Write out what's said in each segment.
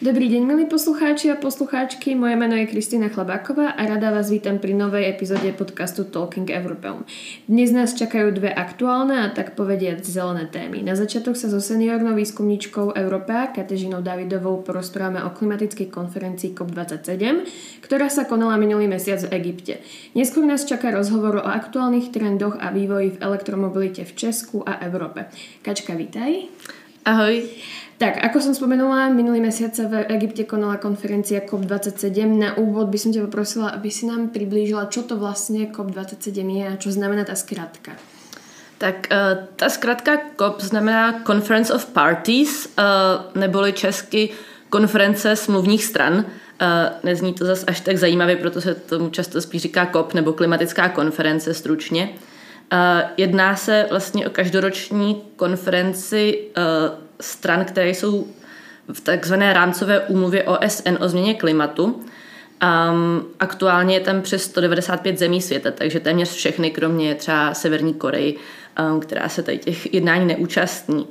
Dobrý deň, milí poslucháči a poslucháčky. Moje meno je Kristýna Chlebáková a rada vás vítam pri novej epizóde podcastu Talking Europeum. Dnes nás čakajú dve aktuálne a tak povediať zelené témy. Na začiatok sa so seniornou výskumníčkou Európea Katežinou Davidovou porozprávame o klimatickej konferencii COP27, ktorá sa konala minulý mesiac v Egypte. Neskôr nás čaká rozhovor o aktuálnych trendoch a vývoji v elektromobilite v Česku a Európe. Kačka, vítaj. Ahoj. Tak, ako som spomenula, minulý mesiac sa v Egypte konala konferencia COP27. Na úvod by som ťa poprosila, aby si nám priblížila, čo to vlastne COP27 je a čo znamená ta zkratka. Tak uh, ta zkratka COP znamená Conference of Parties, uh, neboli česky konference smluvních stran. Uh, nezní to zase až tak zajímavě, proto se tomu často spíš říká COP nebo klimatická konference stručně. Jedná se vlastně o každoroční konferenci stran, které jsou v takzvané rámcové úmluvě OSN o změně klimatu. Um, aktuálně je tam přes 195 zemí světa, takže téměř všechny, kromě třeba Severní Koreji, um, která se tady těch jednání neúčastní.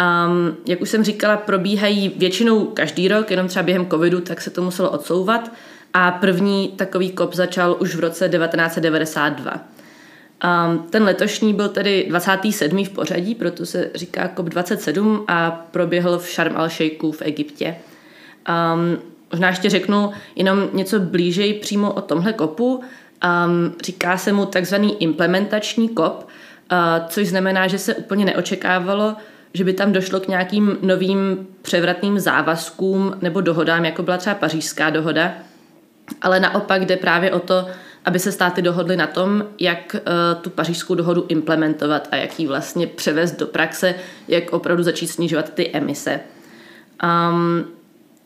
Um, jak už jsem říkala, probíhají většinou každý rok, jenom třeba během covidu, tak se to muselo odsouvat. A první takový kop začal už v roce 1992. Ten letošní byl tedy 27. v pořadí, proto se říká COP27 a proběhl v Sharm el-Sheikhu v Egyptě. Um, možná ještě řeknu jenom něco blížej přímo o tomhle kopu. Um, říká se mu takzvaný implementační kop, uh, což znamená, že se úplně neočekávalo, že by tam došlo k nějakým novým převratným závazkům nebo dohodám, jako byla třeba pařížská dohoda, ale naopak jde právě o to, aby se státy dohodly na tom, jak uh, tu pařížskou dohodu implementovat a jak ji vlastně převést do praxe, jak opravdu začít snižovat ty emise. Um,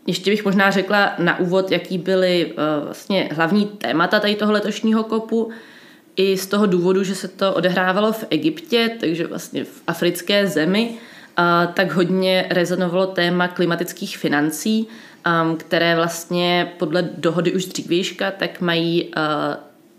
ještě bych možná řekla na úvod, jaký byly uh, vlastně hlavní témata tady toho letošního kopu. I z toho důvodu, že se to odehrávalo v Egyptě, takže vlastně v africké zemi, uh, tak hodně rezonovalo téma klimatických financí, um, které vlastně podle dohody už dřívějška, tak mají uh,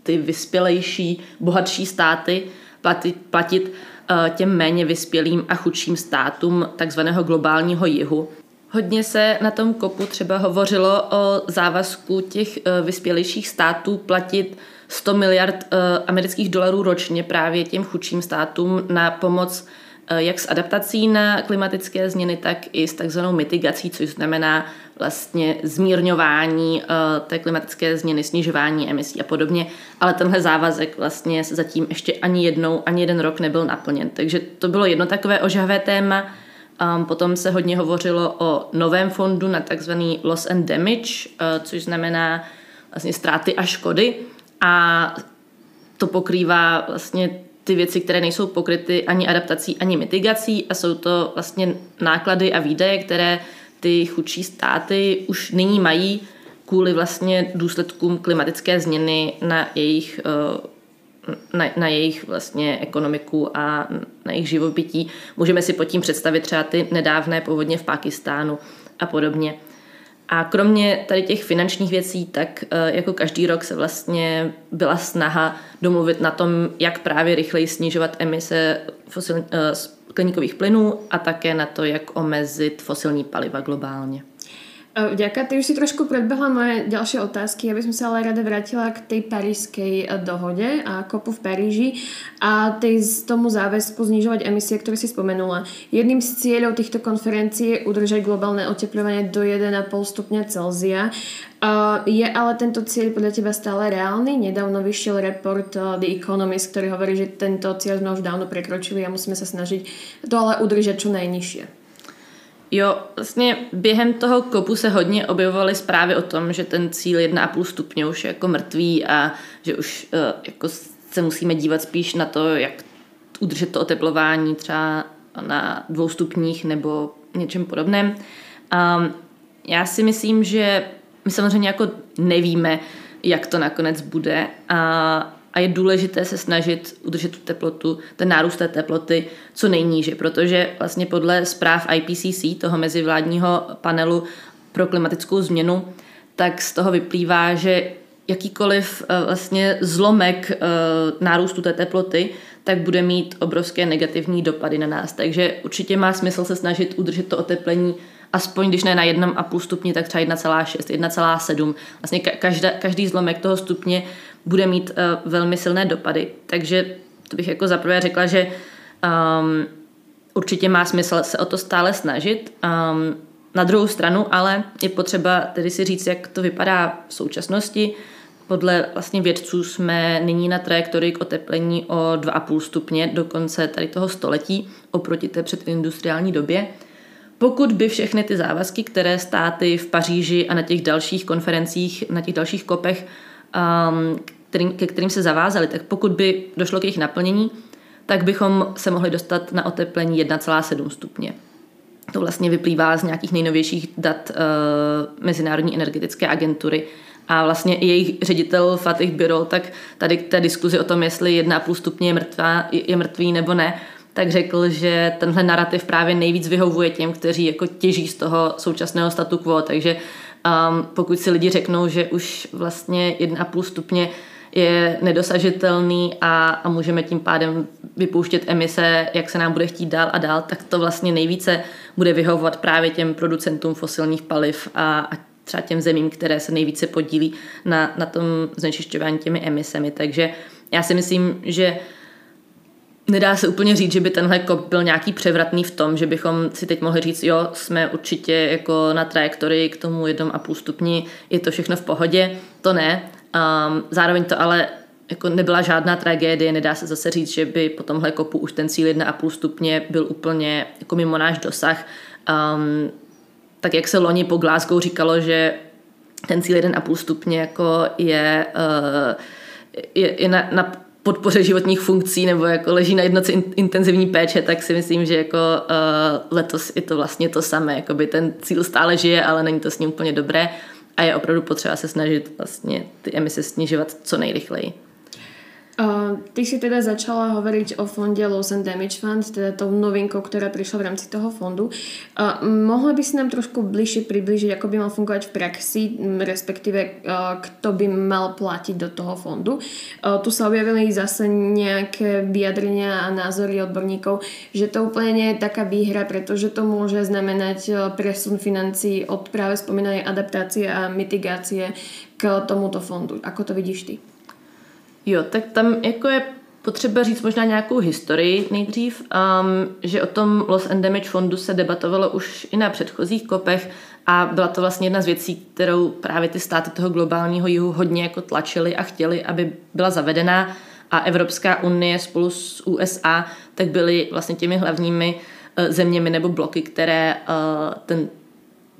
ty vyspělejší, bohatší státy platit, platit uh, těm méně vyspělým a chudším státům takzvaného globálního jihu. Hodně se na tom kopu třeba hovořilo o závazku těch uh, vyspělejších států platit 100 miliard uh, amerických dolarů ročně právě těm chudším státům na pomoc Eh, jak s adaptací na klimatické změny, tak i s takzvanou mitigací, což znamená vlastně zmírňování eh, té klimatické změny, snižování emisí a podobně. Ale tenhle závazek vlastně zatím ještě ani jednou, ani jeden rok nebyl naplněn. Takže to bylo jedno takové ožavé téma. Um, potom se hodně hovořilo o novém fondu na takzvaný loss and damage, uh, což znamená vlastně ztráty a škody. A to pokrývá vlastně ty věci, které nejsou pokryty ani adaptací, ani mitigací a jsou to vlastně náklady a výdaje, které ty chudší státy už nyní mají kvůli vlastně důsledkům klimatické změny na jejich, eh, na, na jejich vlastně ekonomiku a na jejich živobytí. Můžeme si pod tím představit třeba ty nedávné povodně v Pakistánu a podobně. A kromě tady těch finančních věcí, tak eh, jako každý rok se vlastně byla snaha domluvit na tom, jak právě rychleji snižovat emise fosil, eh, skleníkových plynů a také na to, jak omezit fosilní paliva globálně. Vďaka, ty už si trošku predbehla moje ďalšie otázky, aby som sa ale rada vrátila k tej parískej eh, dohode a kopu v Paríži a tej tomu záväzku znižovať emisie, ktoré si spomenula. Jedným z cieľov týchto konferencií je udržať globálne oteplovanie do 1,5 stupňa Celzia. Uh, je ale tento cieľ podľa teba stále reálny? Nedávno vyšiel report The Economist, ktorý hovorí, že tento cieľ sme už dávno prekročili a musíme sa snažiť to ale udržať čo najnižšie. Jo, vlastně během toho kopu se hodně objevovaly zprávy o tom, že ten cíl 1,5 stupně už je jako mrtvý a že už uh, jako se musíme dívat spíš na to, jak udržet to oteplování třeba na dvou stupních nebo něčem podobném. Um, já si myslím, že my samozřejmě jako nevíme, jak to nakonec bude a a je důležité se snažit udržet tu teplotu, ten nárůst té teploty co nejníže, protože vlastně podle zpráv IPCC, toho mezivládního panelu pro klimatickou změnu, tak z toho vyplývá, že jakýkoliv eh, vlastně zlomek eh, nárůstu té teploty, tak bude mít obrovské negativní dopady na nás. Takže určitě má smysl se snažit udržet to oteplení aspoň když ne na 1,5 stupni, tak třeba 1,6, 1,7. Vlastně každá, každý zlomek toho stupně bude mít uh, velmi silné dopady. Takže to bych jako zaprvé řekla, že um, určitě má smysl se o to stále snažit. Um, na druhou stranu ale je potřeba tedy si říct, jak to vypadá v současnosti. Podle vlastně vědců jsme nyní na trajektorii k oteplení o 2,5 stupně do konce tady toho století oproti té předindustriální době. Pokud by všechny ty závazky, které státy v Paříži a na těch dalších konferencích, na těch dalších kopech, um, kterým, ke kterým se zavázali, tak pokud by došlo k jejich naplnění, tak bychom se mohli dostat na oteplení 1,7 stupně. To vlastně vyplývá z nějakých nejnovějších dat uh, Mezinárodní energetické agentury. A vlastně i jejich ředitel Fatih Birol, tak tady k té diskuzi o tom, jestli 1,5 stupně je, mrtvá, je mrtvý nebo ne, tak řekl, že tenhle narrativ právě nejvíc vyhovuje těm, kteří jako těží z toho současného statu quo. Takže um, pokud si lidi řeknou, že už vlastně 1,5 stupně je nedosažitelný a, a můžeme tím pádem vypouštět emise, jak se nám bude chtít dál a dál, tak to vlastně nejvíce bude vyhovovat právě těm producentům fosilních paliv a, a třeba těm zemím, které se nejvíce podílí na, na tom znečišťování těmi emisemi. Takže já si myslím, že nedá se úplně říct, že by tenhle kop byl nějaký převratný v tom, že bychom si teď mohli říct, jo, jsme určitě jako na trajektorii k tomu 1,5 stupni, je to všechno v pohodě. To ne, Um, zároveň to ale jako nebyla žádná tragédie, nedá se zase říct, že by po tomhle kopu už ten cíl 1,5 stupně byl úplně jako mimo náš dosah. Um, tak jak se loni po Glasgow říkalo, že ten cíl 1,5 stupně jako je, uh, je, je na, na podpoře životních funkcí nebo jako leží na jednoce intenzivní péče, tak si myslím, že jako uh, letos je to vlastně to samé. Jakoby ten cíl stále žije, ale není to s ním úplně dobré a je opravdu potřeba se snažit vlastně ty emise snižovat co nejrychleji. Uh, ty si teda začala hovoriť o fonde Loss and Damage Fund, teda tou novinkou, ktorá prišla v rámci toho fondu. Uh, mohla by si nám trošku bližšie približiť, ako by mal fungovať v praxi, respektíve uh, kto by mal platiť do toho fondu. Uh, tu sa objavili zase nejaké vyjadrenia a názory odborníkov, že to úplne nie je taká výhra, pretože to môže znamenať presun financí od práve spomínanej adaptácie a mitigácie k tomuto fondu. Ako to vidíš ty? Jo, tak tam jako je potřeba říct možná nějakou historii nejdřív, um, že o tom Loss and Damage fondu se debatovalo už i na předchozích kopech a byla to vlastně jedna z věcí, kterou právě ty státy toho globálního jihu hodně jako tlačily a chtěli, aby byla zavedená a Evropská unie spolu s USA tak byly vlastně těmi hlavními uh, zeměmi nebo bloky, které uh, ten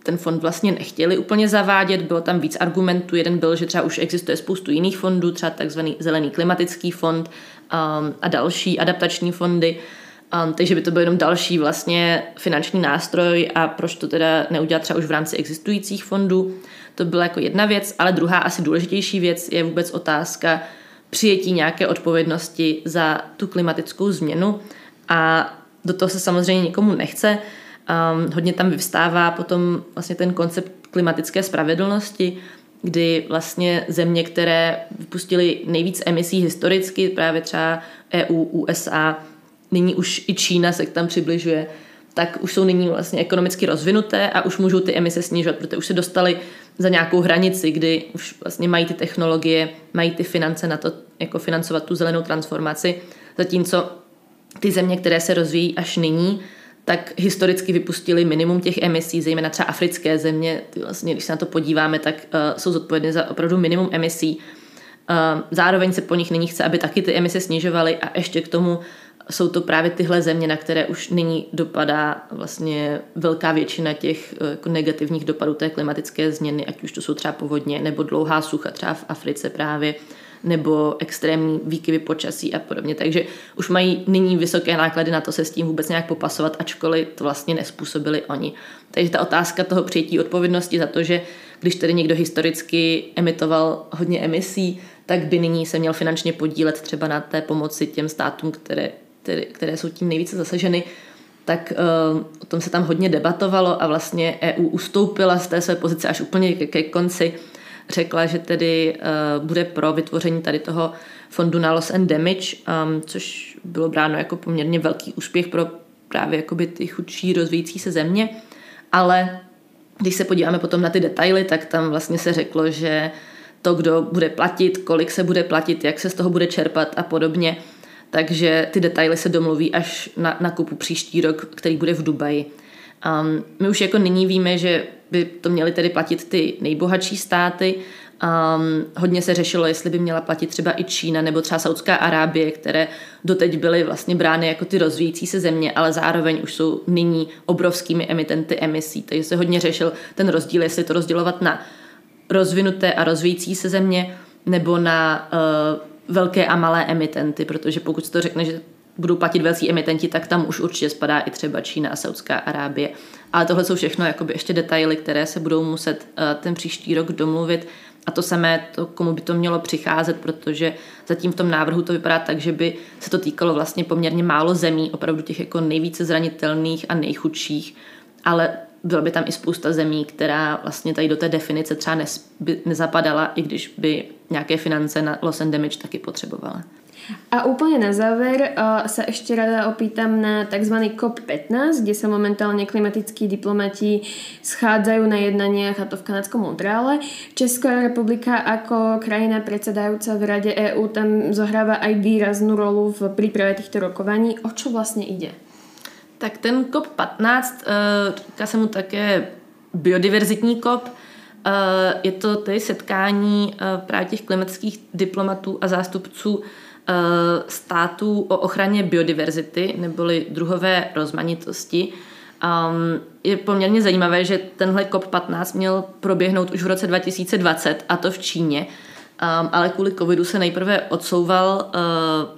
ten fond vlastně nechtěli úplně zavádět, bylo tam víc argumentů. Jeden byl, že třeba už existuje spoustu jiných fondů, třeba takzvaný zelený klimatický fond um, a další adaptační fondy. Um, takže by to byl jenom další vlastně finanční nástroj a proč to teda neudělat třeba už v rámci existujících fondů. To byla jako jedna věc, ale druhá asi důležitější věc je vůbec otázka přijetí nějaké odpovědnosti za tu klimatickou změnu a do toho se samozřejmě nikomu nechce, Um, hodně tam vyvstává potom vlastně ten koncept klimatické spravedlnosti, kdy vlastně země, které vypustily nejvíc emisí historicky, právě třeba EU, USA, nyní už i Čína se tam přibližuje, tak už jsou nyní vlastně ekonomicky rozvinuté a už můžou ty emise snižovat, protože už se dostali za nějakou hranici, kdy už vlastně mají ty technologie, mají ty finance na to, jako financovat tu zelenou transformaci, zatímco ty země, které se rozvíjí až nyní, tak historicky vypustili minimum těch emisí, zejména třeba africké země, vlastně, když se na to podíváme, tak uh, jsou zodpovědné za opravdu minimum emisí. Uh, zároveň se po nich nyní chce, aby taky ty emise snižovaly a ještě k tomu jsou to právě tyhle země, na které už nyní dopadá vlastně velká většina těch uh, negativních dopadů té klimatické změny, ať už to jsou třeba povodně nebo dlouhá sucha třeba v Africe právě. Uh, nebo extrémní výkyvy počasí a podobně. Takže už mají nyní vysoké náklady na to se s tím vůbec nějak popasovat, ačkoliv to vlastně nespůsobili oni. Takže ta otázka toho přijetí odpovědnosti za to, že když tedy někdo historicky emitoval hodně emisí, tak by nyní se měl finančně podílet třeba na té pomoci těm státům, které, které, které jsou tím nejvíce zasaženy, tak uh, o tom se tam hodně debatovalo a vlastně EU ustoupila z té své pozice až úplně ke, ke konci řekla, že tedy uh, bude pro vytvoření tady toho fondu na loss and damage, um, což bylo bráno jako poměrně velký úspěch pro právě jakoby ty chudší rozvíjící se země. ale když se podíváme potom na ty detaily, tak tam vlastně se řeklo, že to, kdo bude platit, kolik se bude platit, jak se z toho bude čerpat a podobně. Takže ty detaily se domluví až na, na kupu příští rok, který bude v Dubaji. Um, my už jako nyní víme, že by to měly tedy platit ty nejbohatší státy. Um, hodně se řešilo, jestli by měla platit třeba i Čína nebo třeba Saudská Arábie, které doteď byly vlastně brány jako ty rozvíjící se země, ale zároveň už jsou nyní obrovskými emitenty emisí. Takže se hodně řešil ten rozdíl, jestli to rozdělovat na rozvinuté a rozvíjící se země nebo na uh, velké a malé emitenty, protože pokud se to řekne, že budou platit velcí emitenti, tak tam už určitě spadá i třeba Čína a Saudská Arábie. Ale tohle jsou všechno jakoby ještě detaily, které se budou muset uh, ten příští rok domluvit. A to samé, to, komu by to mělo přicházet, protože zatím v tom návrhu to vypadá tak, že by se to týkalo vlastně poměrně málo zemí, opravdu těch jako nejvíce zranitelných a nejchudších, ale byla by tam i spousta zemí, která vlastně tady do té definice třeba nezapadala, i když by nějaké finance na loss and damage taky potřebovala. A úplně na záver uh, sa ešte rada opýtam na tzv. COP15, kde sa momentálne klimatickí diplomati schádzajú na jednaniach, a to v kanadskom Montreale. Česká republika ako krajina predsedajúca v Rade EÚ tam zohráva aj výraznú rolu v príprave týchto rokovaní. O čo vlastne ide? Tak ten COP15, eh, říká se mu také biodiverzitní COP, eh, je to tedy setkání eh, právě těch klimatických diplomatů a zástupců států o ochraně biodiverzity neboli druhové rozmanitosti. Um, je poměrně zajímavé, že tenhle COP15 měl proběhnout už v roce 2020 a to v Číně, um, ale kvůli covidu se nejprve odsouval uh,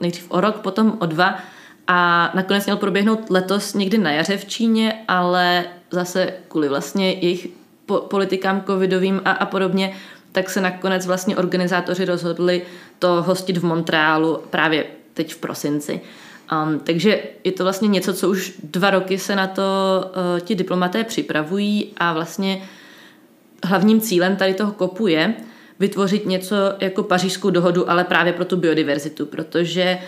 nejdřív o rok, potom o dva a nakonec měl proběhnout letos někdy na jaře v Číně, ale zase kvůli vlastně jejich po- politikám covidovým a, a podobně, tak se nakonec vlastně organizátoři rozhodli to hostit v Montrealu právě teď v prosinci. Um, takže je to vlastně něco, co už dva roky se na to uh, ti diplomaté připravují a vlastně hlavním cílem tady toho kopu je vytvořit něco jako pařížskou dohodu, ale právě pro tu biodiverzitu, protože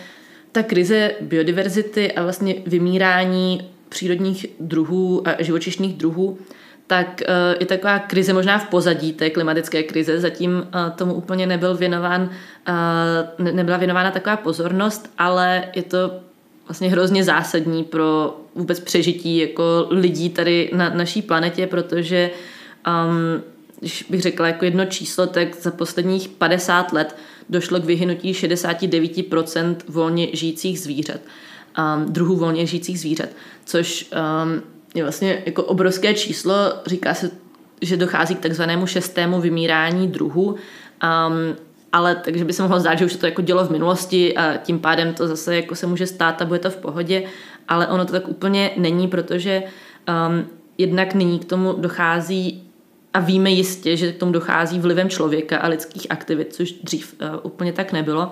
ta krize biodiverzity a vlastně vymírání přírodních druhů a živočišných druhů, tak eh, je taková krize možná v pozadí té klimatické krize. Zatím eh, tomu úplně nebyl věnován, eh, nebyla věnována taková pozornost, ale je to vlastně hrozně zásadní pro vůbec přežití jako lidí tady na naší planetě, protože um, když bych řekla jako jedno číslo, tak za posledních 50 let došlo k vyhynutí 69% volně žijících zvířat, um, druhů volně žijících zvířat, což um, je vlastně jako obrovské číslo. Říká se, že dochází k takzvanému šestému vymírání druhu, um, ale takže by se mohlo zdát, že už se to jako dělo v minulosti a tím pádem to zase jako se může stát a bude to v pohodě, ale ono to tak úplně není, protože um, jednak nyní k tomu dochází a víme jistě, že k tomu dochází vlivem člověka a lidských aktivit, což dřív uh, úplně tak nebylo.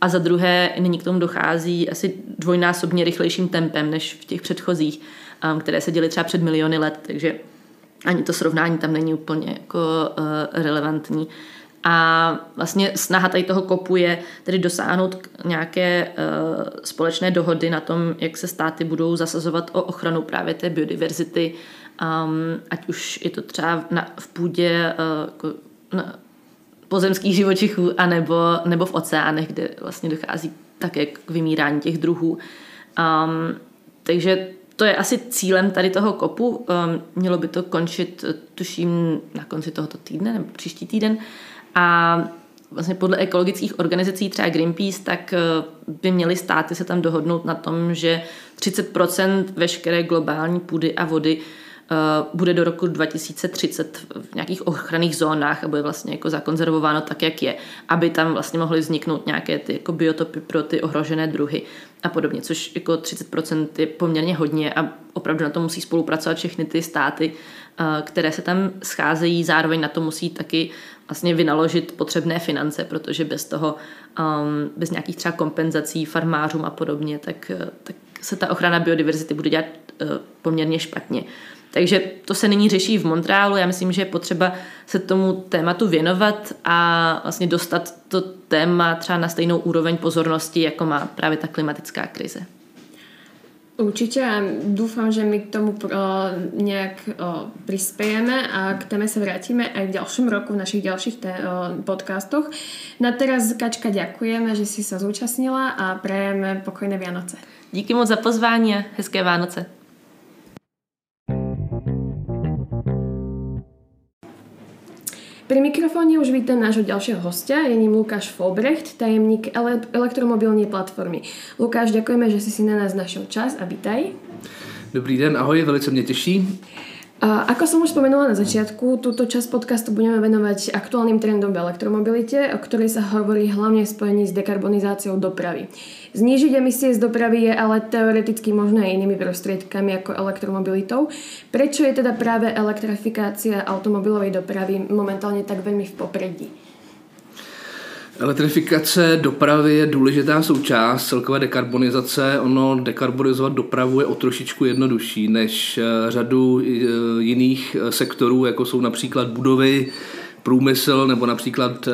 A za druhé, nyní k tomu dochází asi dvojnásobně rychlejším tempem než v těch předchozích, um, které se děly třeba před miliony let, takže ani to srovnání tam není úplně jako uh, relevantní. A vlastně snaha tady toho kopu je tedy dosáhnout nějaké uh, společné dohody na tom, jak se státy budou zasazovat o ochranu právě té biodiverzity um, ať už je to třeba na, v půdě uh, jako na pozemských živočichů, anebo, nebo v oceánech, kde vlastně dochází také k vymírání těch druhů. Um, takže to je asi cílem tady toho kopu. Um, mělo by to končit, tuším, na konci tohoto týdne nebo příští týden. A vlastně podle ekologických organizací, třeba Greenpeace, tak by měly státy se tam dohodnout na tom, že 30% veškeré globální půdy a vody Eh, bude do roku 2030 v nějakých ochranných zónách a bude vlastně jako zakonzervováno tak, jak je, aby tam vlastně mohly vzniknout nějaké ty jako biotopy pro ty ohrožené druhy a podobně, což jako 30% je poměrně hodně a opravdu na to musí spolupracovat všechny ty státy, eh, které se tam scházejí, zároveň na to musí taky vlastně vynaložit potřebné finance, protože bez toho, um, bez nějakých třeba kompenzací farmářům a podobně, tak, eh, tak se ta ochrana biodiverzity bude dělat poměrně špatně. Takže to se nyní řeší v Montrealu. Já myslím, že je potřeba se tomu tématu věnovat a vlastně dostat to téma třeba na stejnou úroveň pozornosti, jako má právě ta klimatická krize. Určite a dúfam, že my k tomu uh, nejak prispiejeme a k téme sa vrátime aj v ďalšom roku v našich ďalších té, uh, podcastoch. Na teraz, Kačka, ďakujeme, že si sa zúčastnila a prajeme pokojné Vianoce. Díky moc za pozvání a hezké Vánoce. Pri mikrofóne už vítam nášho ďalšieho hostia, je ním Lukáš Folbrecht, tajemník ele- elektromobilní platformy. Lukáš, ďakujeme, že si si na nás našiel čas a vítaj. Dobrý den, ahoj, velice mě těší. A ako som už spomenula na začiatku, túto časť podcastu budeme venovať aktuálnym trendom v elektromobilite, o ktorej sa hovorí hlavne v spojení s dekarbonizáciou dopravy. Znížiť emisie z dopravy je ale teoreticky možné inými prostriedkami ako elektromobilitou. Prečo je teda práve elektrifikácia automobilovej dopravy momentálne tak veľmi v popredí? Elektrifikace dopravy je důležitá součást celkové dekarbonizace. Ono dekarbonizovat dopravu je o trošičku jednodušší než eh, řadu eh, jiných eh, sektorů, jako jsou například budovy, průmysl nebo například eh,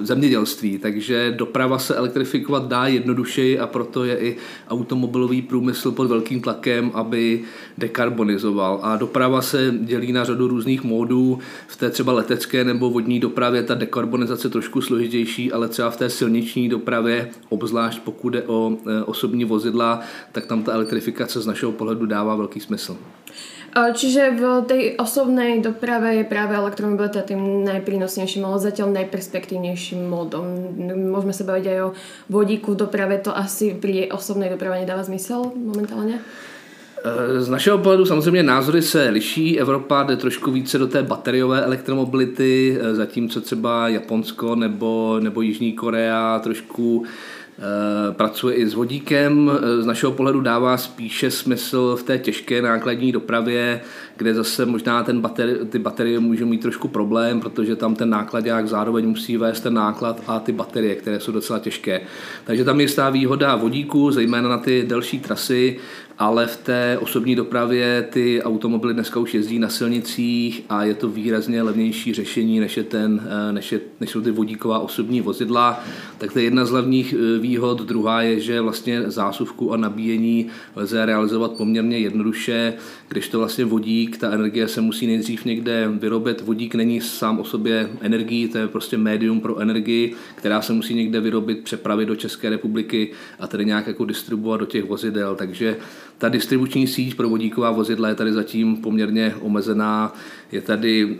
zemědělství. Takže doprava se elektrifikovat dá jednodušeji a proto je i automobilový průmysl pod velkým tlakem, aby dekarbonizoval. A doprava se dělí na řadu různých módů. V té třeba letecké nebo vodní dopravě ta dekarbonizace trošku složitější, ale třeba v té silniční dopravě, obzvlášť pokud jde o eh, osobní vozidla, tak tam ta elektrifikace z našeho pohledu dává velký smysl. Čiže v tej osobnej doprave je práve elektromobilita tým najprínosnejším, ale zatiaľ najperspektívnejším módom. Môžeme sa baviť aj o vodíku v doprave, to asi pri osobnej doprave nedáva zmysel momentálně? Eh, z našeho pohledu samozřejmě názory se liší. Evropa jde trošku více do té bateriové elektromobility, eh, zatímco třeba Japonsko nebo, nebo Jižní Korea trošku Eh, pracuje i s vodíkem. Eh, z našeho pohledu dává spíše smysl v té těžké nákladní dopravě, kde zase možná ten bateri, ty baterie můžou mít trošku problém, protože tam ten nákladák zároveň musí vést ten náklad a ty baterie, které jsou docela těžké. Takže tam je jistá výhoda vodíku, zejména na ty delší trasy, ale v té osobní dopravě ty automobily dneska už jezdí na silnicích a je to výrazně levnější řešení, než, je ten, eh, než, je, než jsou ty vodíková osobní vozidla. Tak to je jedna z hlavních eh, výhod. Druhá je, že vlastně zásuvku a nabíjení lze realizovat poměrně jednoduše, když to vlastně vodík, ta energie se musí nejdřív někde vyrobit. Vodík není sám o sobě energií, to je prostě médium pro energii, která se musí někde vyrobit, přepravit do České republiky a tedy nějak jako distribuovat do těch vozidel. Takže ta distribuční síť pro vodíková vozidla je tady zatím poměrně omezená. Je tady eh,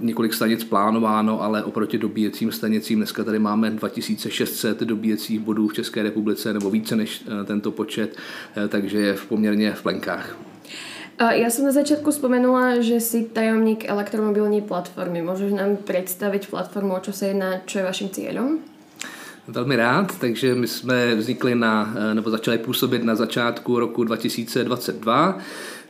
několik stanic plánováno, ale oproti dobíjecím stanicím dneska tady máme 2600 dobíjecích bodů v České republice, nebo více než eh, tento počet, eh, takže je v poměrně v plenkách. Ja som na začiatku spomenula, že si tajomník elektromobilní platformy. Môžeš nám predstaviť platformu, o čo sa jedná, čo je vašim cieľom? Velmi rád, takže my jsme vznikli na, nebo začali působit na začátku roku 2022.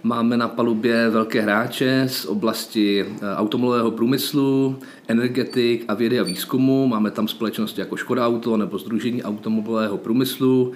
Máme na palubě velké hráče z oblasti eh, automobilového průmyslu, energetik a vědy a výzkumu. Máme tam společnosti jako Škoda Auto nebo Združení automobilového průmyslu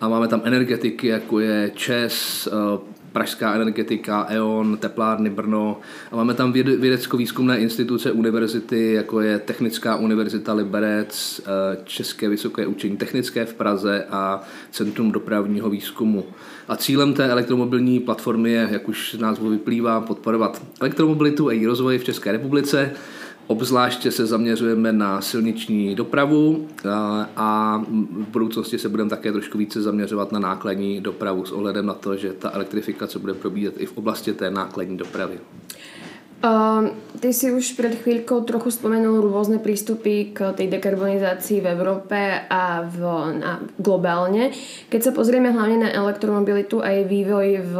a máme tam energetiky, jako je ČES, eh, Pražská energetika, E.ON, Teplárny Brno a máme tam vědecko-výzkumné instituce univerzity, jako je Technická univerzita Liberec, eh, České vysoké učení technické v Praze a Centrum dopravního výzkumu. A cílem té elektromobilní platformy je, jak už z názvu vyplývá, podporovat elektromobilitu a její rozvoj v České republice, Obzvláště se zaměřujeme na silniční dopravu a v budoucnosti se budeme také trošku více zaměřovat na nákladní dopravu s ohledem na to, že ta elektrifikace bude probíhat i v oblasti té nákladní dopravy. Uh, ty si už pred chvíľkou trochu spomenul rôzne prístupy k tej dekarbonizácii v Európe a v, na, globálne. Keď sa pozrieme hlavne na elektromobilitu a jej vývoj v,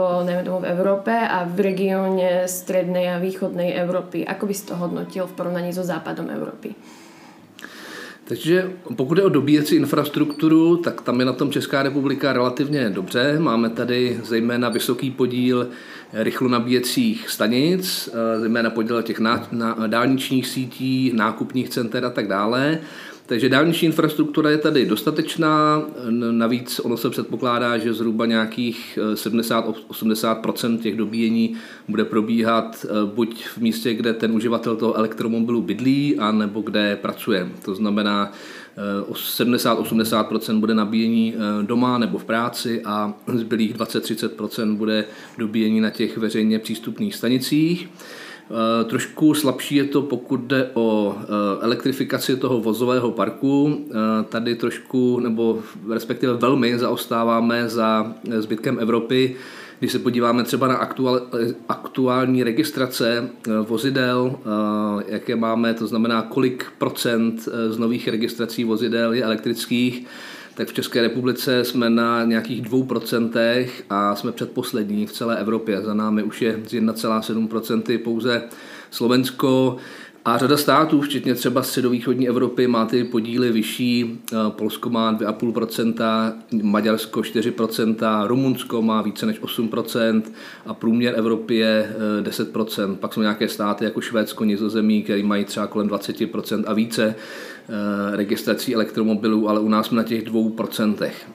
tomu v Európe a v regióne strednej a východnej Európy, ako by si to hodnotil v porovnaní so západom Európy? Takže pokud je o dobíjecí infrastrukturu, tak tam je na tom Česká republika relativně dobře. Máme tady zejména vysoký podíl rychlonabíjecích stanic, eh, zejména podíl těch na, na, dálničních sítí, nákupních center a tak dále. Takže dálniční infrastruktura je tady dostatečná, navíc ono se předpokládá, že zhruba nějakých 70-80% eh, těch dobíjení bude probíhat eh, buď v místě, kde ten uživatel toho elektromobilu bydlí, anebo kde pracuje. To znamená, 70-80% bude nabíjení doma nebo v práci a zbylých 20-30% bude dobíjení na těch veřejně přístupných stanicích. Eh, trošku slabší je to, pokud jde o eh, elektrifikaci toho vozového parku. Eh, tady trošku, nebo respektive velmi zaostáváme za zbytkem Evropy. Když se podíváme třeba na aktuál, aktuální registrace vozidel, jaké máme, to znamená, kolik procent z nových registrací vozidel je elektrických, tak v České republice jsme na nějakých 2% a jsme předposlední v celé Evropě. Za námi už je z 1,7% pouze Slovensko, a řada států, včetně třeba středovýchodní Evropy, má ty podíly vyšší. Polsko má 2,5%, Maďarsko 4%, Rumunsko má více než 8% a průměr Evropy je 10%. Pak jsou nějaké státy jako Švédsko, Nizozemí, které mají třeba kolem 20% a více. Eh, registrací elektromobilů, ale u nás jsme na těch dvou procentech.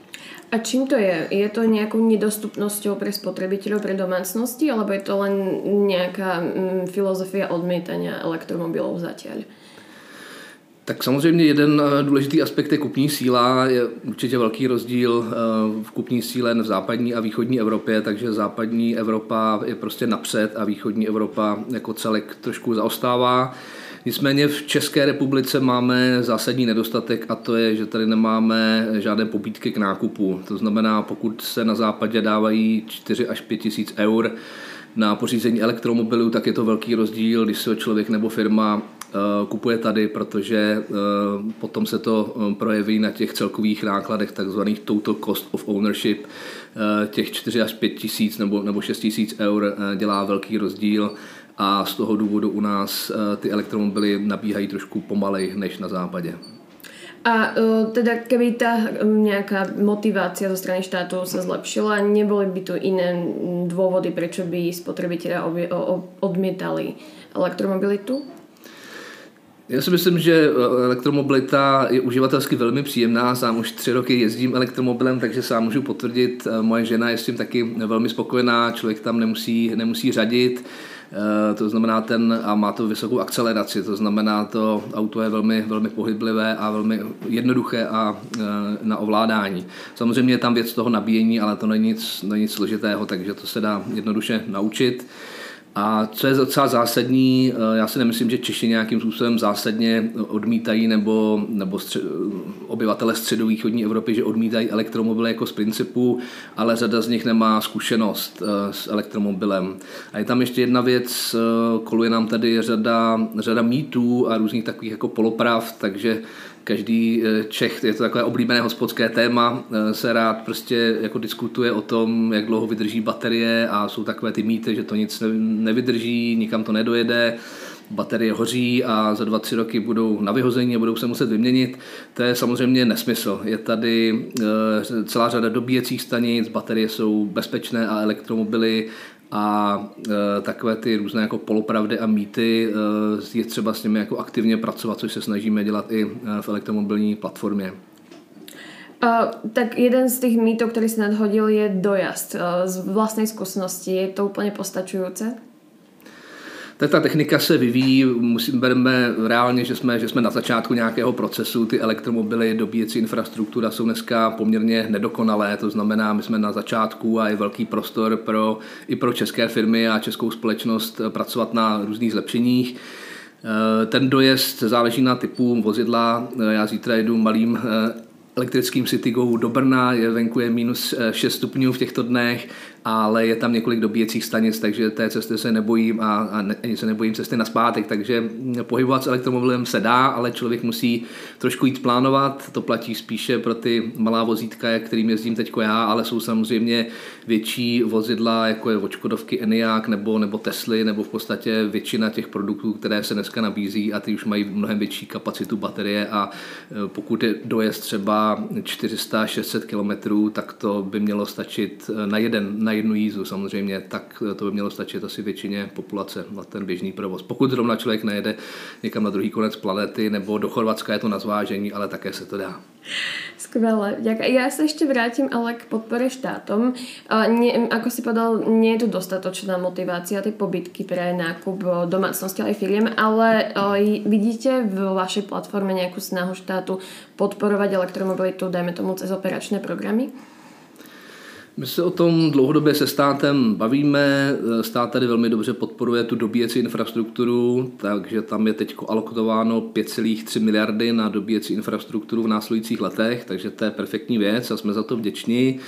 A čím to je? Je to nějakou nedostupnosťou pre spotrebiteľov, pre domácnosti, alebo je to len nějaká mm, filozofia odmítania elektromobilů zatiaľ? Tak samozřejmě jeden eh, důležitý aspekt je kupní síla. Je určitě velký rozdíl eh, v kupní síle v západní a východní Evropě, takže západní Evropa je prostě napřed a východní Evropa jako celek trošku zaostává. Nicméně v České republice máme zásadní nedostatek a to je, že tady nemáme žádné pobídky k nákupu. To znamená, pokud se na západě dávají 4 až 5 tisíc eur na pořízení elektromobilu, tak je to velký rozdíl, když se člověk nebo firma eh, kupuje tady, protože eh, potom se to eh, projeví na těch celkových nákladech, takzvaných total cost of ownership. Těch 4 až 5 tisíc nebo, nebo 6 tisíc eur dělá velký rozdíl a z toho důvodu u nás eh, ty elektromobily nabíhají trošku pomalej než na západě. A uh, teda keby ta um, nejaká motivácia zo strany štátu sa zlepšila, neboli by tu iné dôvody, prečo by spotrebitelia odmietali elektromobilitu? Já si myslím, že eh, elektromobilita je uživatelsky velmi příjemná. Sám už tři roky jezdím elektromobilem, takže sám můžu potvrdit. Moje žena je s tím taky velmi spokojená, člověk tam nemusí, nemusí řadit. Eh, to znamená ten, a má to vysokou akceleraci, to znamená to auto je velmi, velmi pohyblivé a velmi jednoduché a eh, na ovládání. Samozřejmě je tam věc toho nabíjení, ale to není nic, není nic složitého, takže to se dá jednoduše naučit. A co je docela zásadní, eh, já si nemyslím, že Češi nějakým způsobem zásadně odmítají nebo, nebo střed, obyvatele středovýchodní Evropy, že odmítají elektromobily jako z principu, ale řada z nich nemá zkušenost eh, s elektromobilem. A je tam ještě jedna věc, eh, koluje nám tady řada, řada mýtů a různých takových jako poloprav, takže každý eh, Čech, je to takové oblíbené hospodské téma, eh, se rád prostě jako diskutuje o tom, jak dlouho vydrží baterie a jsou takové ty mýty, že to nic nevydrží, nikam to nedojede, baterie hoří a za dva, tři roky budou na vyhození a budou se muset vyměnit. To je samozřejmě nesmysl. Je tady eh, celá řada dobíjecích stanic, baterie jsou bezpečné a elektromobily a e, takové ty různé jako polopravdy a mýty e, je třeba s nimi jako aktivně pracovat, což se snažíme dělat i e, v elektromobilní platformě. Uh, tak jeden z těch mýtů, který se nadhodil, je dojazd. Uh, z vlastní zkušenosti je to úplně postačující? Tak ta technika se vyvíjí, musím, bereme reálně, že jsme, že jsme na začátku nějakého procesu, ty elektromobily, dobíjecí infrastruktura jsou dneska poměrně nedokonalé, to znamená, my jsme na začátku a je velký prostor pro, i pro české firmy a českou společnost pracovat na různých zlepšeních. Ten dojezd záleží na typu vozidla. Já zítra jedu malým elektrickým Citygo do Brna, je venku je minus 6 stupňů v těchto dnech ale je tam několik dobíjecích stanic, takže té cesty se nebojím a, a ne, ani se nebojím cesty na zpátek, takže pohybovat s elektromobilem se dá, ale člověk musí trošku jít plánovat, to platí spíše pro ty malá vozítka, kterým jezdím teď já, ale jsou samozřejmě větší vozidla, jako je Vočkodovky Eniak nebo, nebo Tesly, nebo v podstatě většina těch produktů, které se dneska nabízí a ty už mají mnohem větší kapacitu baterie. A e, pokud je dojezd třeba třeba 400-600 kilometrů, tak to by mělo stačit na, jeden, na jednu jízdu samozřejmě, tak to by mělo stačit asi většině populace na ten běžný provoz. Pokud zrovna člověk nejede někam na druhý konec planety nebo do Chorvatska je to na zvážení, ale také se to dá. Skvelé. Ja sa ešte vrátim ale k podpore štátom. Nie, ako si povedal, nie je tu dostatočná motivácia tej pobytky pre nákup domácnosti aj firiem, ale vidíte v vašej platforme nejakú snahu štátu podporovať elektromobilitu, dajme tomu cez operačné programy? My se o tom dlouhodobě se státem bavíme. Stát tady velmi dobře podporuje tu dobíjecí infrastrukturu, takže tam je teď alokováno 5,3 miliardy na dobíjecí infrastrukturu v následujících letech, takže to je perfektní věc a jsme za to vděční.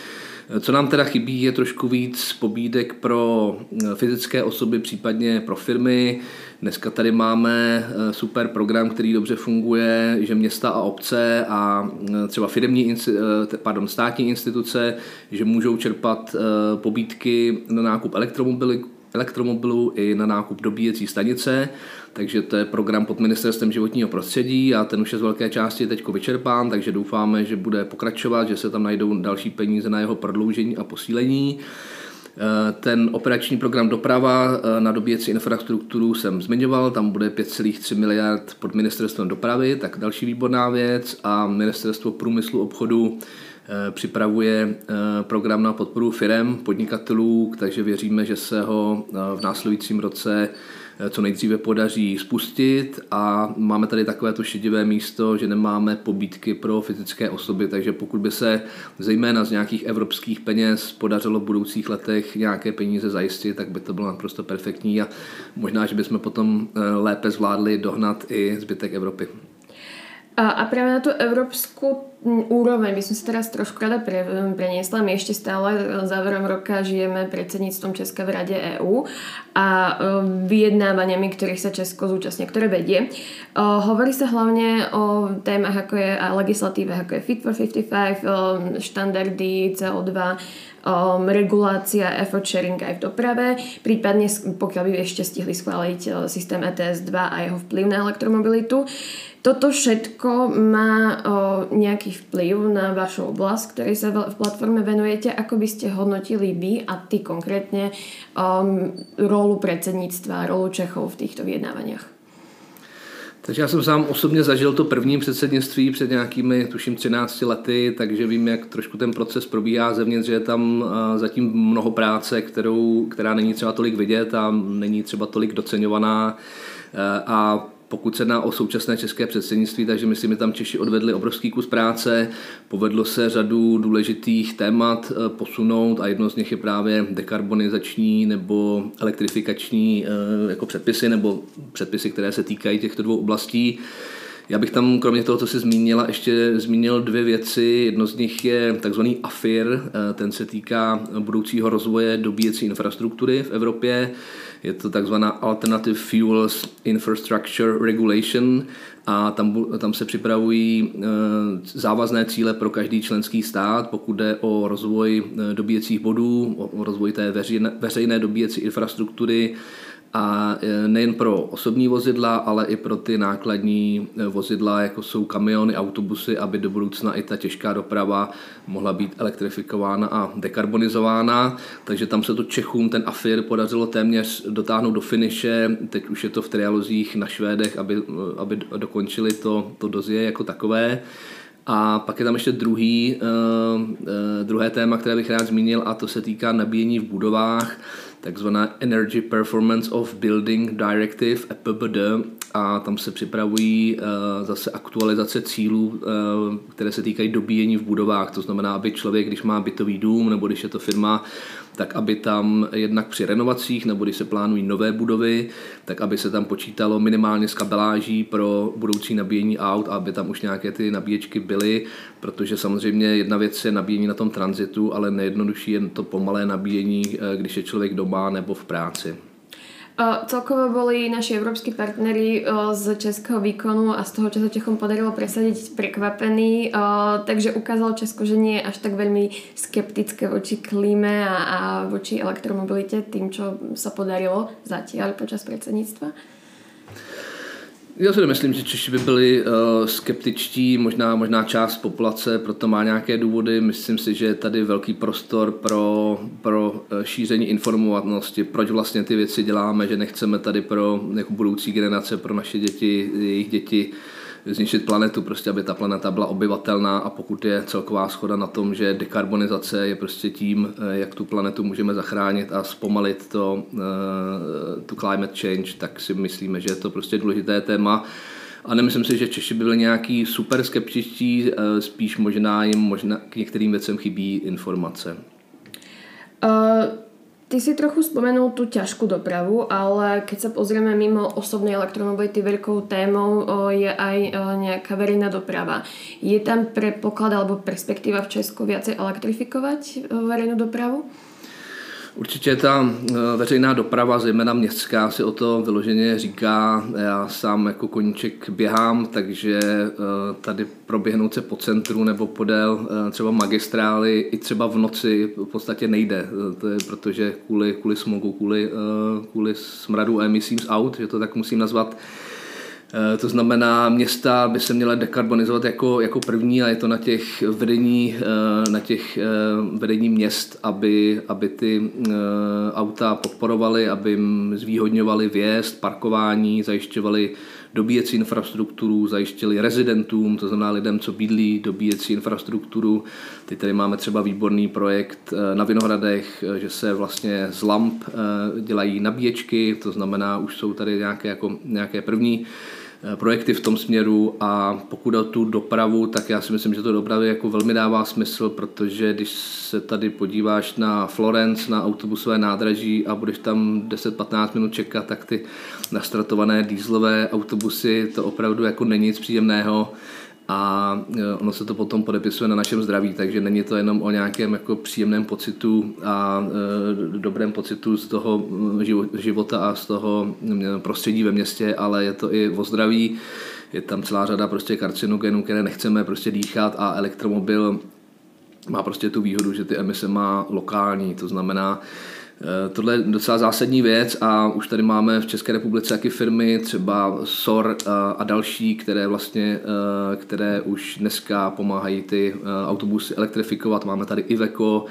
Co nám teda chybí, je trošku víc pobídek pro fyzické osoby, případně pro firmy. Dneska tady máme eh, super program, který dobře funguje, že města a obce a eh, třeba firmní, eh, pardon, státní instituce, že můžou čerpat pobídky na nákup elektromobily, elektromobilů i na nákup dobíjecí stanice, takže to je program pod ministerstvem životního prostředí a ten už je z velké části teď vyčerpán, takže doufáme, že bude pokračovat, že se tam najdou další peníze na jeho prodloužení a posílení. Eh, ten operační program doprava eh, na dobíjecí infrastrukturu jsem zmiňoval, tam bude 5,3 miliard pod ministerstvem dopravy, tak další výborná věc a ministerstvo průmyslu obchodu připravuje program na podporu firem, podnikatelů, takže věříme, že se ho v následujícím roce co nejdříve podaří spustit a máme tady takové to šedivé místo, že nemáme pobídky pro fyzické osoby, takže pokud by se zejména z nějakých evropských peněz podařilo v budoucích letech nějaké peníze zajistit, tak by to bylo naprosto perfektní a možná, že bychom potom eh, lépe zvládli dohnat i zbytek Evropy. A, práve na tú európsku úroveň by som si teraz trošku rada pre, preniesla. My ešte stále záverom roka žijeme predsedníctvom Česka v Rade EÚ a e, vyjednávaniami, ktorých sa Česko zúčastne, ktoré vedie. E, hovorí sa hlavne o témach ako je a legislatíve, ako je Fit for 55, e, štandardy CO2, um, regulácia effort sharing aj v doprave, prípadne pokiaľ by ešte stihli schváliť systém ETS 2 a jeho vplyv na elektromobilitu. Toto všetko má o, nejaký vplyv na vašu oblasť, ktorej sa v platforme venujete. Ako by ste hodnotili vy a ty konkrétne um, rolu predsedníctva, rolu Čechov v týchto vyjednávaniach? Takže já jsem sám osobně zažil to první předsednictví před nějakými, tuším, 13 lety, takže vím, jak trošku ten proces probíhá zevnitř, že je tam zatím mnoho práce, kterou, která není třeba tolik vidět a není třeba tolik doceňovaná. A pokud se jedná o současné české předsednictví, takže myslím, že tam Češi odvedli obrovský kus práce, povedlo se řadu důležitých témat eh, posunout a jedno z nich je právě dekarbonizační nebo elektrifikační eh, jako předpisy nebo předpisy, které se týkají těchto dvou oblastí. Já bych tam kromě toho, co jsi zmínila, ještě zmínil dvě věci. Jedno z nich je takzvaný AFIR, eh, ten se týká budoucího rozvoje dobíjecí infrastruktury v Evropě. Je to takzvaná Alternative Fuels Infrastructure Regulation a tam, tam se připravují eh, závazné cíle pro každý členský stát, pokud jde o rozvoj eh, dobíjecích bodů, o rozvoj té veřejné, veřejné dobíjecí infrastruktury, a e, nejen pro osobní vozidla, ale i pro ty nákladní e, vozidla, jako jsou kamiony, autobusy, aby do budoucna i ta těžká doprava mohla být elektrifikována a dekarbonizována. Takže tam se to Čechům ten AFIR podařilo téměř dotáhnout do finiše. Teď už je to v trialozích na Švédech, aby, aby dokončili to, to dozie jako takové. A pak je tam ještě druhý, uh, uh, druhé téma, které bych rád zmínil, a to se týká nabíjení v budovách takzvaná Energy Performance of Building Directive EPBD a tam se připravují uh, zase aktualizace cílů, uh, které se týkají dobíjení v budovách. To znamená, aby člověk, když má bytový dům nebo když je to firma, tak aby tam jednak při renovacích nebo když se plánují nové budovy, tak aby se tam počítalo minimálně s kabeláží pro budoucí nabíjení aut a aby tam už nějaké ty nabíječky byly, protože samozřejmě jedna věc je nabíjení na tom tranzitu, ale nejjednodušší je to pomalé nabíjení, eh, když je člověk doma nebo v práci. Celkovo boli naši európsky partneri z českého výkonu a z toho, čo sa Čechom podarilo presadiť, prekvapení. Takže ukázalo Česko, že nie je až tak veľmi skeptické voči klíme a, a voči elektromobilite tým, čo sa podarilo zatiaľ počas predsedníctva. Já si nemyslím, že Češi by byli uh, skeptičtí, možná, možná část populace proto má nějaké důvody. Myslím si, že je tady velký prostor pro, pro uh, šíření informovanosti, proč vlastně ty věci děláme, že nechceme tady pro jako budoucí generace, pro naše děti, jejich děti zničit planetu, prostě aby ta planeta byla obyvatelná a pokud je celková schoda na tom, že dekarbonizace je prostě tím, eh, jak tu planetu můžeme zachránit a zpomalit to, eh, tu climate change, tak si myslíme, že je to prostě důležité téma. A nemyslím si, že Češi by byli nějaký super skeptičtí, eh, spíš možná jim možná k některým věcem chybí informace. Uh... Ty si trochu spomenul tú ťažkú dopravu, ale keď sa pozrieme mimo osobnej elektromobility, veľkou témou je aj nejaká verejná doprava. Je tam predpoklad alebo perspektíva v Česku viacej elektrifikovať verejnú dopravu? Určitě ta eh, veřejná doprava, zejména městská, si o to vyloženě říká. Já sám jako koníček běhám, takže eh, tady proběhnout se po centru nebo podél eh, třeba magistrály i třeba v noci v podstatě nejde. To je protože kvůli, kvůli smogu, kvůli, kvůli smradu emisím z aut, že to tak musím nazvat, to znamená, města by se měla dekarbonizovat jako, jako první a je to na těch vedení, eh, na těch eh, vedení měst, aby, aby ty auta podporovaly, aby jim zvýhodňovaly vjezd, parkování, zajišťovaly dobíjecí infrastrukturu, zajištěli rezidentům, to znamená lidem, co bydlí, dobíjecí infrastrukturu. Teď tady máme třeba výborný projekt na Vinohradech, že se vlastně z lamp dělají nabíječky, to znamená, už jsou tady nějaké, jako, nějaké první Eh, projekty v tom směru a pokud o tu dopravu, tak já si myslím, že to dopravy jako velmi dává smysl, protože když se tady podíváš na Florence, na autobusové nádraží a budeš tam 10-15 minut čekat, tak ty nastartované dýzlové autobusy, to opravdu jako není nic příjemného a e, ono se to potom podepisuje na našem zdraví, takže není to jenom o nějakém jako příjemném pocitu a e, dobrém pocitu z toho života a z toho prostředí ve městě, ale je to i o zdraví. Je tam celá řada prostě karcinogenů, které nechceme prostě dýchat a elektromobil má prostě tu výhodu, že ty emise má lokální, to znamená, tohle je docela zásadní věc a už tady máme v České republice taky firmy, třeba SOR eh, a další, které vlastně, eh, které už dneska pomáhají ty autobusy elektrifikovat. Máme tady Iveco,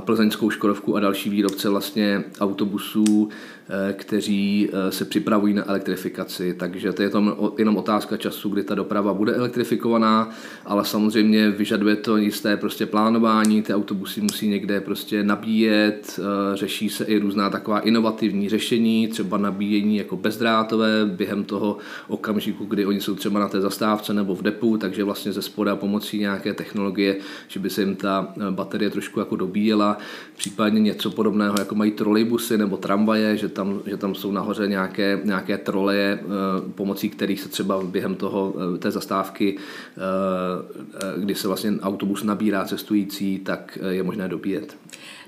plzeňskou Škodovku a další výrobce vlastně autobusů, Eh, kteří eh, se připravují na elektrifikaci. Takže to je to jenom otázka času, kdy ta doprava bude elektrifikovaná, ale samozřejmě vyžaduje to jisté prostě plánování, ty autobusy musí někde prostě nabíjet, eh, řeší se i různá taková inovativní řešení, třeba nabíjení jako bezdrátové během toho okamžiku, kdy oni jsou třeba na té zastávce nebo v depu, takže vlastně ze spoda pomocí nějaké technologie, že by se jim ta baterie trošku jako dobíjela, případně něco podobného, jako mají trolejbusy nebo tramvaje, že tam, že tam jsou nahoře nějaké, nějaké troleje, eh, pomocí kterých se třeba během toho, eh, té zastávky, eh, kdy se vlastně autobus nabírá cestující, tak je možné dobíjet.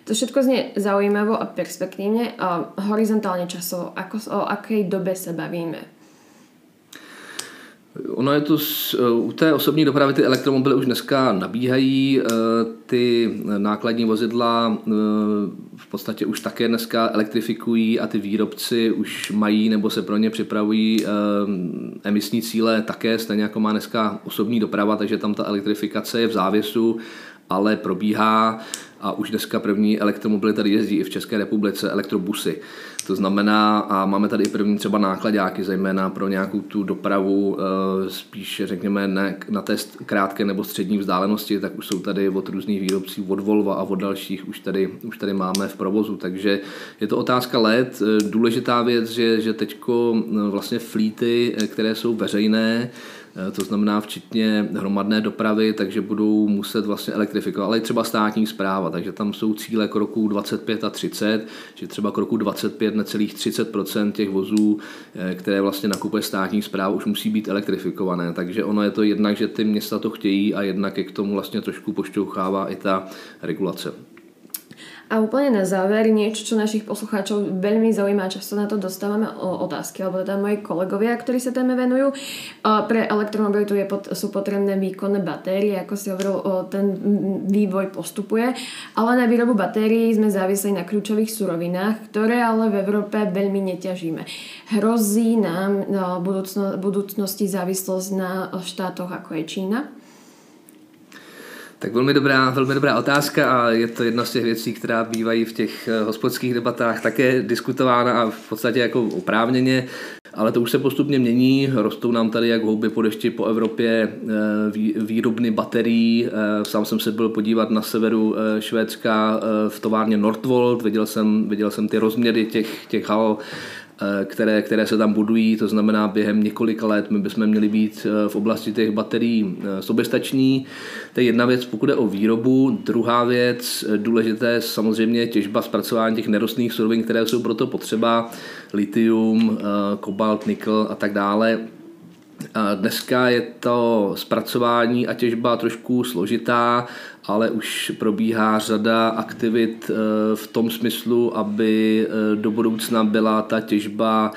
To všetko znie zaujímavo a perspektívne. A horizontálne časovo, o akej dobe se bavíme? Ono je to, u té osobní dopravy ty elektromobily už dneska nabíhají, eh, ty nákladní vozidla eh, v podstatě už také dneska elektrifikují a ty výrobci už mají nebo se pro ně připravují emisní cíle také, stejně jako má dneska osobní doprava, takže tam ta elektrifikace je v závěsu, ale probíhá a už dneska první elektromobily tady jezdí i v České republice, elektrobusy. To znamená, a máme tady i první třeba nákladáky, zejména pro nějakou tu dopravu, eh, spíš řekněme ne na té krátké nebo střední vzdálenosti, tak už jsou tady od různých výrobců, od Volva a od dalších už tady, už tady máme v provozu. Takže je to otázka let. Důležitá věc, že, že teďko eh, vlastně flíty, eh, které jsou veřejné, Eh, to znamená včetně hromadné dopravy, takže budou muset vlastně elektrifikovat, ale i třeba státní zpráva, takže tam jsou cíle k roku 25 a 30, že třeba k roku 25 necelých 30% těch vozů, eh, které vlastně nakupuje státní zpráva, už musí být elektrifikované, takže ono je to jednak, že ty města to chtějí a jednak je k tomu vlastně trošku pošťouchává i ta regulace. A úplne na záver niečo, čo našich poslucháčov veľmi zaujíma, často na to dostávame otázky, alebo teda moji kolegovia, ktorí sa téme venujú. Pre elektromobilitu je pot, sú potrebné výkonné batérie, ako si hovoril, ten vývoj postupuje, ale na výrobu batérií sme závislí na kľúčových surovinách, ktoré ale v Európe veľmi neťažíme. Hrozí nám v budúcno, budúcnosti závislosť na štátoch, ako je Čína? Tak velmi dobrá, velmi dobrá otázka a je to jedna z těch věcí, která bývají v těch eh, hospodských debatách také diskutována a v podstatě jako oprávněně, ale to už se postupně mění. Rostou nám tady jak houby po dešti po Evropě eh, výrobny baterií. Eh, sám jsem se byl podívat na severu Švédska v továrně Nordvolt, viděl jsem, viděl jsem ty rozměry těch, těch hal které, které se tam budují, to znamená během několika let my bychom měli být eh, v oblasti těch baterií eh, soběstační. To je jedna věc, pokud je o výrobu. Druhá věc, důležité je samozřejmě těžba, zpracování těch nerostných surovin, které jsou proto potřeba, litium, kobalt, nikl a tak dále. Dneska je to zpracování a těžba trošku složitá, ale už probíhá řada aktivit eh, v tom smyslu, aby eh, do budoucna byla ta těžba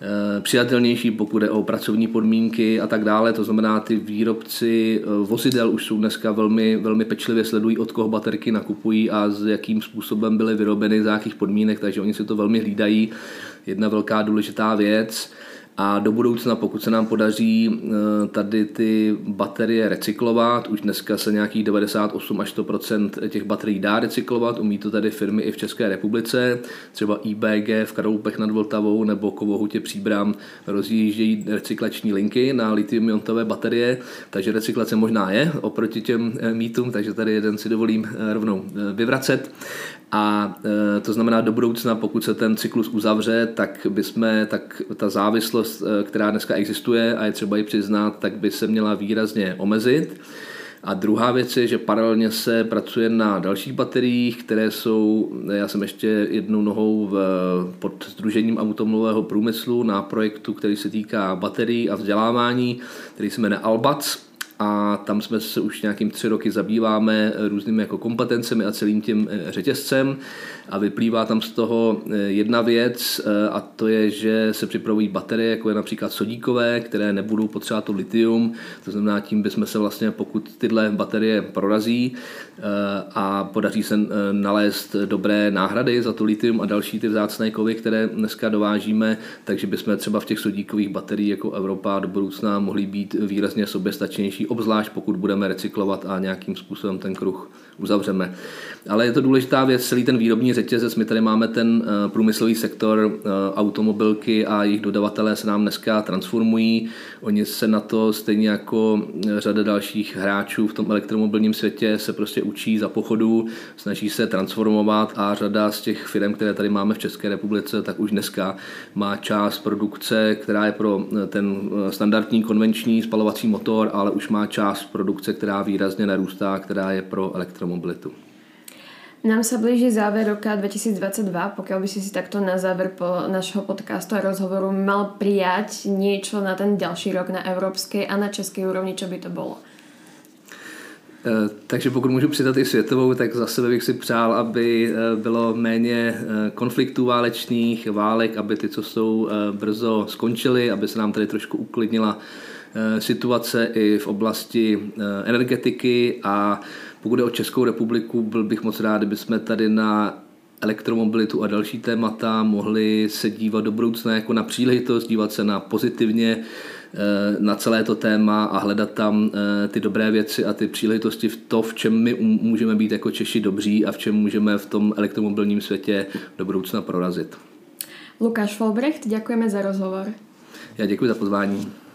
eh, přijatelnější, pokud je o pracovní podmínky a tak dále. To znamená, ty výrobci vozidel už jsou dneska velmi, velmi pečlivě sledují, od koho baterky nakupují a s jakým způsobem byly vyrobeny, za jakých podmínek, takže oni si to velmi hlídají. Jedna velká důležitá věc. A do budoucna, pokud se nám podaří eh, tady ty baterie recyklovat, už dneska se nějakých 98 až 100% těch baterií dá recyklovat, umí to tady firmy i v České republice, třeba IBG v Karloupech nad Vltavou nebo Kovohutě Příbram rozjíždějí recyklační linky na litium-iontové baterie, takže recyklace možná je oproti těm eh, mýtům, takže tady jeden si dovolím eh, rovnou vyvracet. A e, to znamená, do budoucna, pokud se ten cyklus uzavře, tak by jsme, tak ta závislost, e, která dneska existuje a je třeba ji přiznat, tak by se měla výrazně omezit. A druhá věc je, že paralelně se pracuje na dalších bateriích, které jsou, já jsem ještě jednou nohou v, pod Združením automobilového průmyslu na projektu, který se týká baterií a vzdělávání, který se jmenuje Albac a tam jsme se už nějakým tři roky zabýváme různými jako kompetencemi a celým tím eh, řetězcem. A vyplývá tam z toho eh, jedna věc eh, a to je, že se připravují baterie, jako je například sodíkové, které nebudou potřebovat to litium, to znamená tím bychom se vlastně, pokud tyhle baterie prorazí a podaří se nalézt dobré náhrady za to litium a další ty vzácné kovy, které dneska dovážíme, takže bychom třeba v těch sodíkových bateriích jako Evropa do budoucna mohli být výrazně soběstačnější obzvlášť pokud budeme recyklovat a nějakým způsobem ten kruh uzavřeme. Ale je to důležitá věc, celý ten výrobní řetězec. My tady máme ten eh, průmyslový sektor, eh, automobilky a jejich dodavatelé se nám dneska transformují. Oni se na to stejně jako eh, řada dalších hráčů v tom elektromobilním světě se prostě učí za pochodu, snaží se transformovat a řada z těch firm, které tady máme v České republice, tak už dneska má část produkce, která je pro ten standardní konvenční spalovací motor, ale už má část produkce, která výrazně narůstá, která je pro elektromobilitu. Nám sa blíži záver roka 2022, pokiaľ by si si takto na záver po našho podcastu a rozhovoru mal prijať niečo na ten ďalší rok na evropskej a na českej úrovni, čo by to bolo? E, takže pokud můžu přidat i světovou, tak za sebe bych si přál, aby e, bylo méně e, konfliktů válečných, válek, aby ty, co jsou brzo skončily, aby se nám tady trošku uklidnila situace i v oblasti energetiky a pokud je o Českou republiku, byl bych moc rád, kdyby jsme tady na elektromobilitu a další témata mohli se dívat do budoucna jako na příležitost, dívat se na pozitivně eh, na celé to téma a hledat tam eh, ty dobré věci a ty příležitosti v to, v čem my můžeme být jako Češi dobří a v čem můžeme v tom elektromobilním světě do budoucna prorazit. Lukáš Folbrecht, děkujeme za rozhovor. Já děkuji za pozvání.